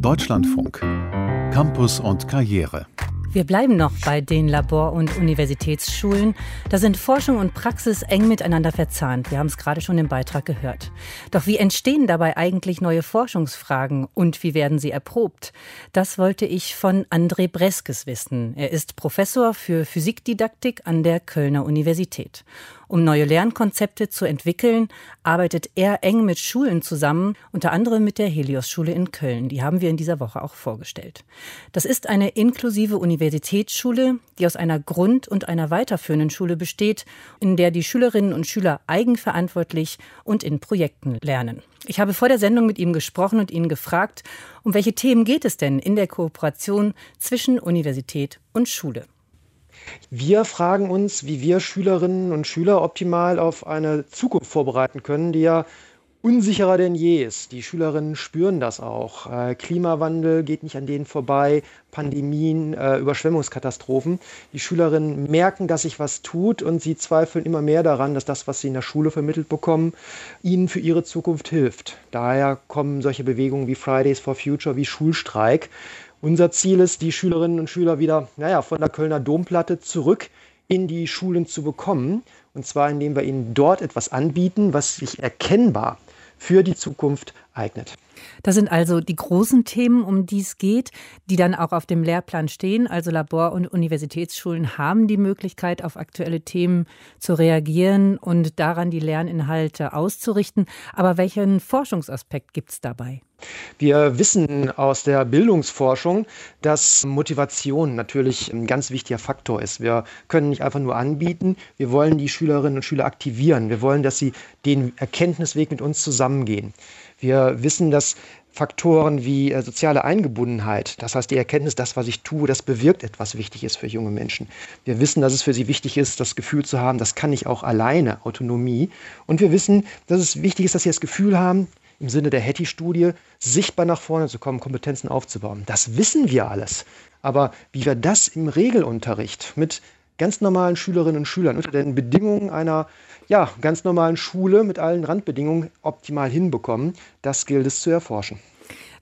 Deutschlandfunk. Campus und Karriere. Wir bleiben noch bei den Labor- und Universitätsschulen. Da sind Forschung und Praxis eng miteinander verzahnt. Wir haben es gerade schon im Beitrag gehört. Doch wie entstehen dabei eigentlich neue Forschungsfragen und wie werden sie erprobt? Das wollte ich von André Breskes wissen. Er ist Professor für Physikdidaktik an der Kölner Universität. Um neue Lernkonzepte zu entwickeln, arbeitet er eng mit Schulen zusammen, unter anderem mit der Helios-Schule in Köln. Die haben wir in dieser Woche auch vorgestellt. Das ist eine inklusive Universitätsschule, die aus einer Grund- und einer weiterführenden Schule besteht, in der die Schülerinnen und Schüler eigenverantwortlich und in Projekten lernen. Ich habe vor der Sendung mit ihm gesprochen und ihn gefragt, um welche Themen geht es denn in der Kooperation zwischen Universität und Schule? Wir fragen uns, wie wir Schülerinnen und Schüler optimal auf eine Zukunft vorbereiten können, die ja unsicherer denn je ist. Die Schülerinnen spüren das auch. Äh, Klimawandel geht nicht an denen vorbei, Pandemien, äh, Überschwemmungskatastrophen. Die Schülerinnen merken, dass sich was tut und sie zweifeln immer mehr daran, dass das, was sie in der Schule vermittelt bekommen, ihnen für ihre Zukunft hilft. Daher kommen solche Bewegungen wie Fridays for Future, wie Schulstreik. Unser Ziel ist, die Schülerinnen und Schüler wieder naja, von der Kölner Domplatte zurück in die Schulen zu bekommen. Und zwar, indem wir ihnen dort etwas anbieten, was sich erkennbar für die Zukunft eignet. Das sind also die großen Themen, um die es geht, die dann auch auf dem Lehrplan stehen. Also Labor- und Universitätsschulen haben die Möglichkeit, auf aktuelle Themen zu reagieren und daran die Lerninhalte auszurichten. Aber welchen Forschungsaspekt gibt es dabei? Wir wissen aus der Bildungsforschung, dass Motivation natürlich ein ganz wichtiger Faktor ist. Wir können nicht einfach nur anbieten, wir wollen die Schülerinnen und Schüler aktivieren. Wir wollen, dass sie den Erkenntnisweg mit uns zusammengehen. Wir wissen, dass Faktoren wie äh, soziale Eingebundenheit, das heißt die Erkenntnis, das, was ich tue, das bewirkt etwas Wichtiges für junge Menschen. Wir wissen, dass es für sie wichtig ist, das Gefühl zu haben, das kann ich auch alleine, Autonomie. Und wir wissen, dass es wichtig ist, dass sie das Gefühl haben, im Sinne der Hattie-Studie, sichtbar nach vorne zu kommen, Kompetenzen aufzubauen. Das wissen wir alles. Aber wie wir das im Regelunterricht mit ganz normalen Schülerinnen und Schülern unter den Bedingungen einer ja, ganz normalen Schule mit allen Randbedingungen optimal hinbekommen, das gilt es zu erforschen.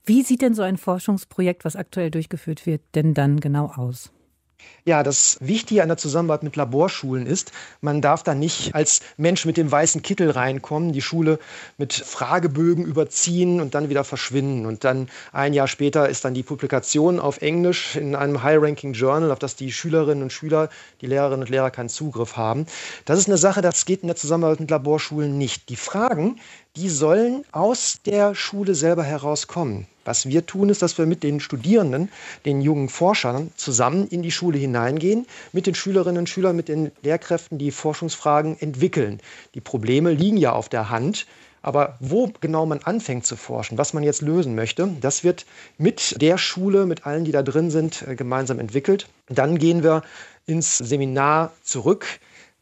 Wie sieht denn so ein Forschungsprojekt, was aktuell durchgeführt wird, denn dann genau aus? Ja, das Wichtige an der Zusammenarbeit mit Laborschulen ist, man darf da nicht als Mensch mit dem weißen Kittel reinkommen, die Schule mit Fragebögen überziehen und dann wieder verschwinden. Und dann ein Jahr später ist dann die Publikation auf Englisch in einem High-Ranking Journal, auf das die Schülerinnen und Schüler, die Lehrerinnen und Lehrer keinen Zugriff haben. Das ist eine Sache, das geht in der Zusammenarbeit mit Laborschulen nicht. Die Fragen, die sollen aus der Schule selber herauskommen. Was wir tun, ist, dass wir mit den Studierenden, den jungen Forschern zusammen in die Schule hineingehen, mit den Schülerinnen und Schülern, mit den Lehrkräften die Forschungsfragen entwickeln. Die Probleme liegen ja auf der Hand. Aber wo genau man anfängt zu forschen, was man jetzt lösen möchte, das wird mit der Schule, mit allen, die da drin sind, äh, gemeinsam entwickelt. Dann gehen wir ins Seminar zurück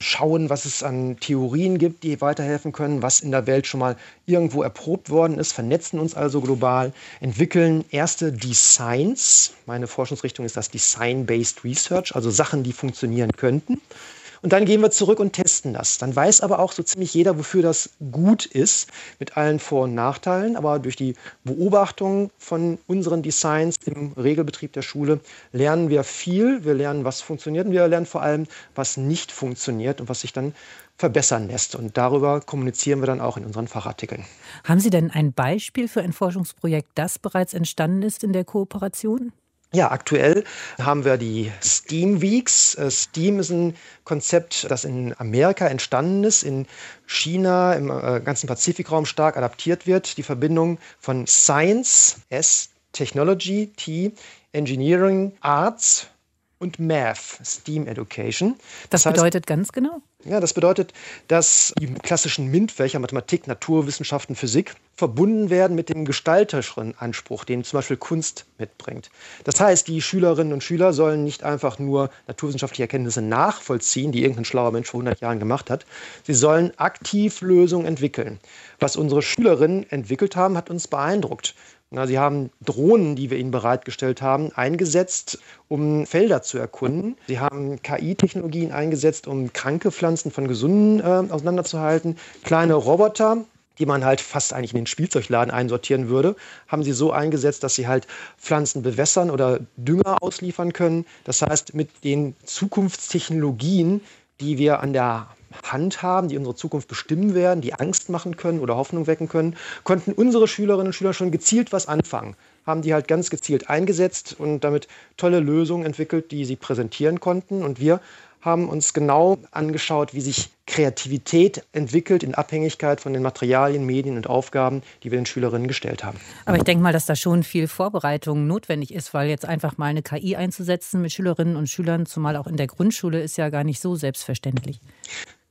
schauen, was es an Theorien gibt, die weiterhelfen können, was in der Welt schon mal irgendwo erprobt worden ist, vernetzen uns also global, entwickeln erste Designs. Meine Forschungsrichtung ist das Design-Based Research, also Sachen, die funktionieren könnten. Und dann gehen wir zurück und testen das. Dann weiß aber auch so ziemlich jeder, wofür das gut ist, mit allen Vor- und Nachteilen. Aber durch die Beobachtung von unseren Designs im Regelbetrieb der Schule lernen wir viel. Wir lernen, was funktioniert und wir lernen vor allem, was nicht funktioniert und was sich dann verbessern lässt. Und darüber kommunizieren wir dann auch in unseren Fachartikeln. Haben Sie denn ein Beispiel für ein Forschungsprojekt, das bereits entstanden ist in der Kooperation? Ja, aktuell haben wir die Steam Weeks. Äh, Steam ist ein Konzept, das in Amerika entstanden ist, in China, im äh, ganzen Pazifikraum stark adaptiert wird. Die Verbindung von Science, S, Technology, T, Engineering, Arts und Math, STEAM Education. Das, das heißt, bedeutet ganz genau? Ja, das bedeutet, dass die klassischen MINT-Fächer Mathematik, Naturwissenschaften, Physik verbunden werden mit dem gestalterischen Anspruch, den zum Beispiel Kunst mitbringt. Das heißt, die Schülerinnen und Schüler sollen nicht einfach nur naturwissenschaftliche Erkenntnisse nachvollziehen, die irgendein schlauer Mensch vor 100 Jahren gemacht hat. Sie sollen aktiv Lösungen entwickeln. Was unsere Schülerinnen entwickelt haben, hat uns beeindruckt. Na, sie haben Drohnen, die wir ihnen bereitgestellt haben, eingesetzt, um Felder zu erkunden. Sie haben KI-Technologien eingesetzt, um kranke Pflanzen von gesunden äh, auseinanderzuhalten. Kleine Roboter, die man halt fast eigentlich in den Spielzeugladen einsortieren würde, haben sie so eingesetzt, dass sie halt Pflanzen bewässern oder Dünger ausliefern können. Das heißt, mit den Zukunftstechnologien, die wir an der Hand haben, die unsere Zukunft bestimmen werden, die Angst machen können oder Hoffnung wecken können, konnten unsere Schülerinnen und Schüler schon gezielt was anfangen. Haben die halt ganz gezielt eingesetzt und damit tolle Lösungen entwickelt, die sie präsentieren konnten. Und wir haben uns genau angeschaut, wie sich Kreativität entwickelt in Abhängigkeit von den Materialien, Medien und Aufgaben, die wir den Schülerinnen gestellt haben. Aber ich denke mal, dass da schon viel Vorbereitung notwendig ist, weil jetzt einfach mal eine KI einzusetzen mit Schülerinnen und Schülern, zumal auch in der Grundschule, ist ja gar nicht so selbstverständlich.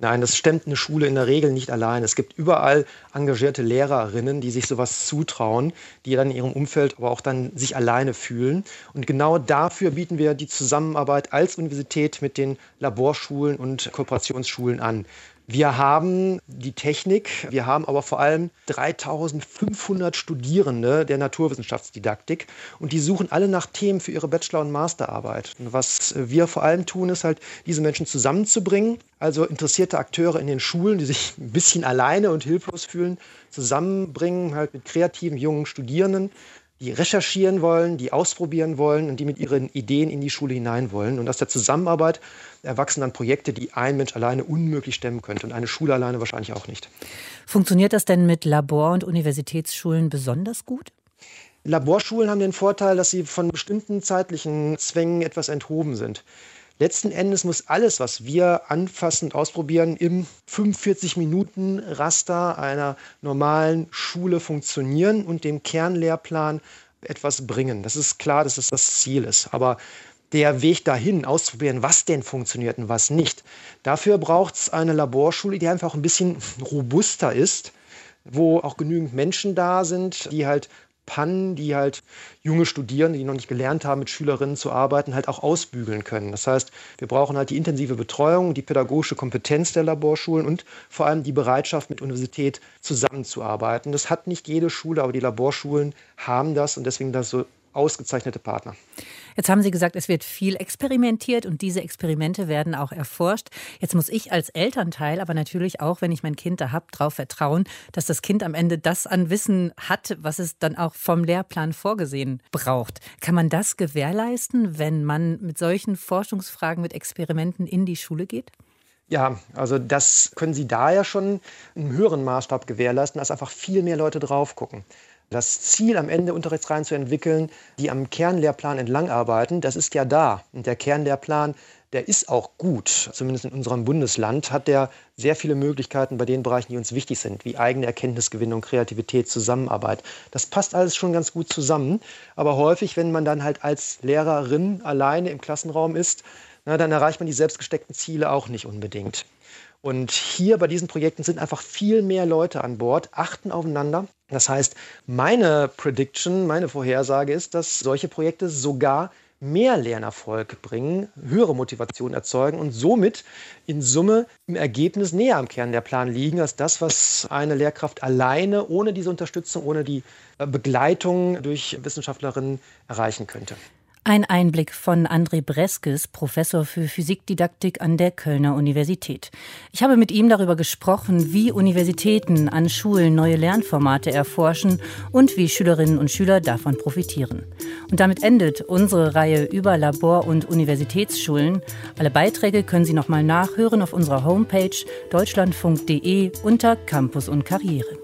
Nein, das stemmt eine Schule in der Regel nicht allein. Es gibt überall engagierte Lehrerinnen, die sich sowas zutrauen, die dann in ihrem Umfeld aber auch dann sich alleine fühlen. Und genau dafür bieten wir die Zusammenarbeit als Universität mit den Laborschulen und Kooperationsschulen an. Wir haben die Technik, wir haben aber vor allem 3500 Studierende der Naturwissenschaftsdidaktik und die suchen alle nach Themen für ihre Bachelor- und Masterarbeit. Und was wir vor allem tun, ist halt, diese Menschen zusammenzubringen, also interessierte Akteure in den Schulen, die sich ein bisschen alleine und hilflos fühlen, zusammenbringen, halt mit kreativen jungen Studierenden, die recherchieren wollen, die ausprobieren wollen und die mit ihren Ideen in die Schule hinein wollen. Und aus der Zusammenarbeit erwachsen dann Projekte, die ein Mensch alleine unmöglich stemmen könnte und eine Schule alleine wahrscheinlich auch nicht. Funktioniert das denn mit Labor- und Universitätsschulen besonders gut? Laborschulen haben den Vorteil, dass sie von bestimmten zeitlichen Zwängen etwas enthoben sind. Letzten Endes muss alles, was wir anfassend ausprobieren, im 45 Minuten Raster einer normalen Schule funktionieren und dem Kernlehrplan etwas bringen. Das ist klar, dass es das Ziel ist. Aber der Weg dahin, auszuprobieren, was denn funktioniert und was nicht, dafür braucht es eine Laborschule, die einfach ein bisschen robuster ist, wo auch genügend Menschen da sind, die halt Pannen, die halt junge Studierende, die noch nicht gelernt haben, mit Schülerinnen zu arbeiten, halt auch ausbügeln können. Das heißt, wir brauchen halt die intensive Betreuung, die pädagogische Kompetenz der Laborschulen und vor allem die Bereitschaft, mit Universität zusammenzuarbeiten. Das hat nicht jede Schule, aber die Laborschulen haben das und deswegen das so ausgezeichnete Partner. Jetzt haben Sie gesagt, es wird viel experimentiert und diese Experimente werden auch erforscht. Jetzt muss ich als Elternteil aber natürlich auch, wenn ich mein Kind da habe, darauf vertrauen, dass das Kind am Ende das an Wissen hat, was es dann auch vom Lehrplan vorgesehen braucht. Kann man das gewährleisten, wenn man mit solchen Forschungsfragen, mit Experimenten in die Schule geht? Ja, also das können Sie da ja schon im höheren Maßstab gewährleisten, dass einfach viel mehr Leute drauf gucken. Das Ziel, am Ende Unterrichtsreihen zu entwickeln, die am Kernlehrplan entlang arbeiten, das ist ja da. Und der Kernlehrplan, der ist auch gut. Zumindest in unserem Bundesland hat der sehr viele Möglichkeiten bei den Bereichen, die uns wichtig sind, wie eigene Erkenntnisgewinnung, Kreativität, Zusammenarbeit. Das passt alles schon ganz gut zusammen. Aber häufig, wenn man dann halt als Lehrerin alleine im Klassenraum ist, na, dann erreicht man die selbstgesteckten Ziele auch nicht unbedingt. Und hier bei diesen Projekten sind einfach viel mehr Leute an Bord, achten aufeinander. Das heißt, meine Prediction, meine Vorhersage ist, dass solche Projekte sogar mehr Lernerfolg bringen, höhere Motivation erzeugen und somit in Summe im Ergebnis näher am Kern der Plan liegen als das, was eine Lehrkraft alleine ohne diese Unterstützung, ohne die Begleitung durch Wissenschaftlerinnen erreichen könnte. Ein Einblick von André Breskes, Professor für Physikdidaktik an der Kölner Universität. Ich habe mit ihm darüber gesprochen, wie Universitäten an Schulen neue Lernformate erforschen und wie Schülerinnen und Schüler davon profitieren. Und damit endet unsere Reihe über Labor- und Universitätsschulen. Alle Beiträge können Sie nochmal nachhören auf unserer Homepage deutschlandfunk.de unter Campus und Karriere.